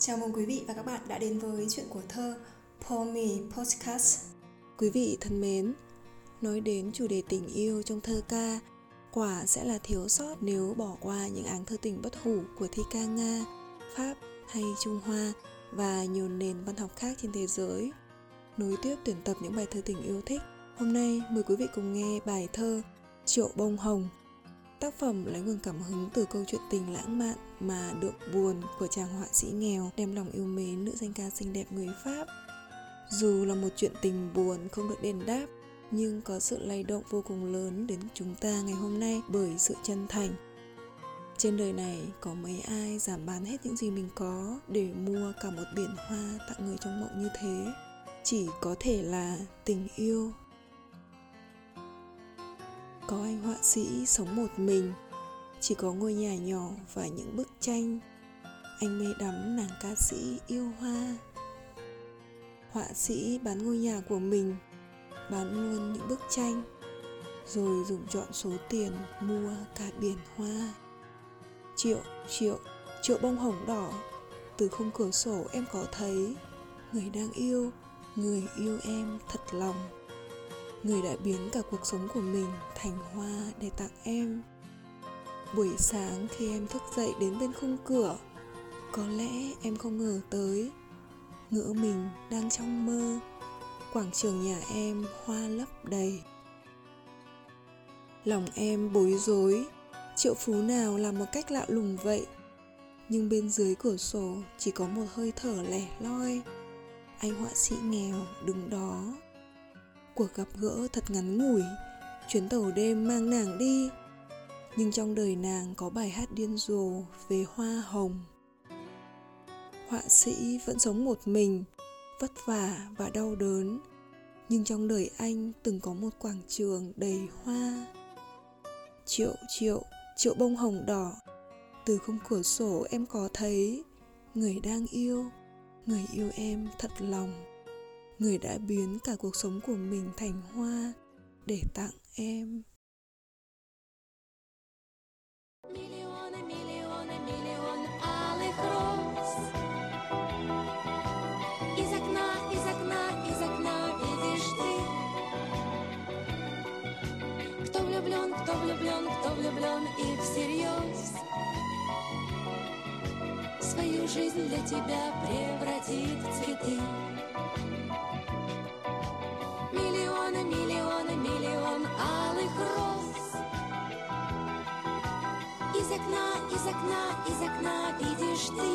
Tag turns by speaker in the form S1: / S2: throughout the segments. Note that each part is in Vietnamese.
S1: Chào mừng quý vị và các bạn đã đến với chuyện của thơ Pomi Podcast.
S2: Quý vị thân mến, nói đến chủ đề tình yêu trong thơ ca, quả sẽ là thiếu sót nếu bỏ qua những áng thơ tình bất hủ của thi ca Nga, Pháp hay Trung Hoa và nhiều nền văn học khác trên thế giới. Nối tiếp tuyển tập những bài thơ tình yêu thích, hôm nay mời quý vị cùng nghe bài thơ Triệu Bông Hồng Tác phẩm lấy nguồn cảm hứng từ câu chuyện tình lãng mạn mà được buồn của chàng họa sĩ nghèo đem lòng yêu mến nữ danh ca xinh đẹp người Pháp. Dù là một chuyện tình buồn không được đền đáp, nhưng có sự lay động vô cùng lớn đến chúng ta ngày hôm nay bởi sự chân thành. Trên đời này có mấy ai giảm bán hết những gì mình có để mua cả một biển hoa tặng người trong mộng như thế? Chỉ có thể là tình yêu có anh họa sĩ sống một mình, chỉ có ngôi nhà nhỏ và những bức tranh. Anh mê đắm nàng ca sĩ yêu hoa. Họa sĩ bán ngôi nhà của mình, bán luôn những bức tranh, rồi dùng chọn số tiền mua cả biển hoa. Triệu triệu triệu bông hồng đỏ, từ khung cửa sổ em có thấy. Người đang yêu, người yêu em thật lòng người đã biến cả cuộc sống của mình thành hoa để tặng em. Buổi sáng khi em thức dậy đến bên khung cửa, có lẽ em không ngờ tới ngỡ mình đang trong mơ, quảng trường nhà em hoa lấp đầy. Lòng em bối rối, triệu phú nào làm một cách lạ lùng vậy? Nhưng bên dưới cửa sổ chỉ có một hơi thở lẻ loi. Anh họa sĩ nghèo đứng đó cuộc gặp gỡ thật ngắn ngủi, chuyến tàu đêm mang nàng đi. Nhưng trong đời nàng có bài hát điên rồ về hoa hồng. Họa sĩ vẫn sống một mình, vất vả và đau đớn. Nhưng trong đời anh từng có một quảng trường đầy hoa. Triệu triệu triệu bông hồng đỏ. Từ khung cửa sổ em có thấy, người đang yêu, người yêu em thật lòng người đã biến cả cuộc sống của mình thành hoa để tặng em
S3: Миллионы, миллионы, миллион алых роз Из окна, из окна, из окна видишь ты Кто влюблен, кто влюблен, кто влюблен и всерьез Свою жизнь для тебя превратит в цветы. Миллионы, миллионы, миллион алых роз. Из окна, из окна, из окна видишь ты.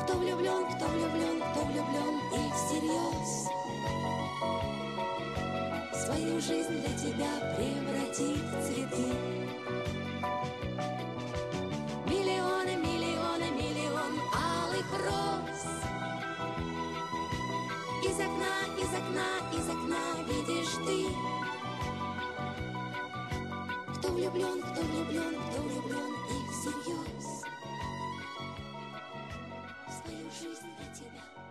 S3: Кто влюблен, кто влюблен, кто влюблен и всерьез. Свою жизнь для тебя превратит в цветы влюблен, кто влюблен, кто влюблен и всерьез. Свою жизнь для тебя.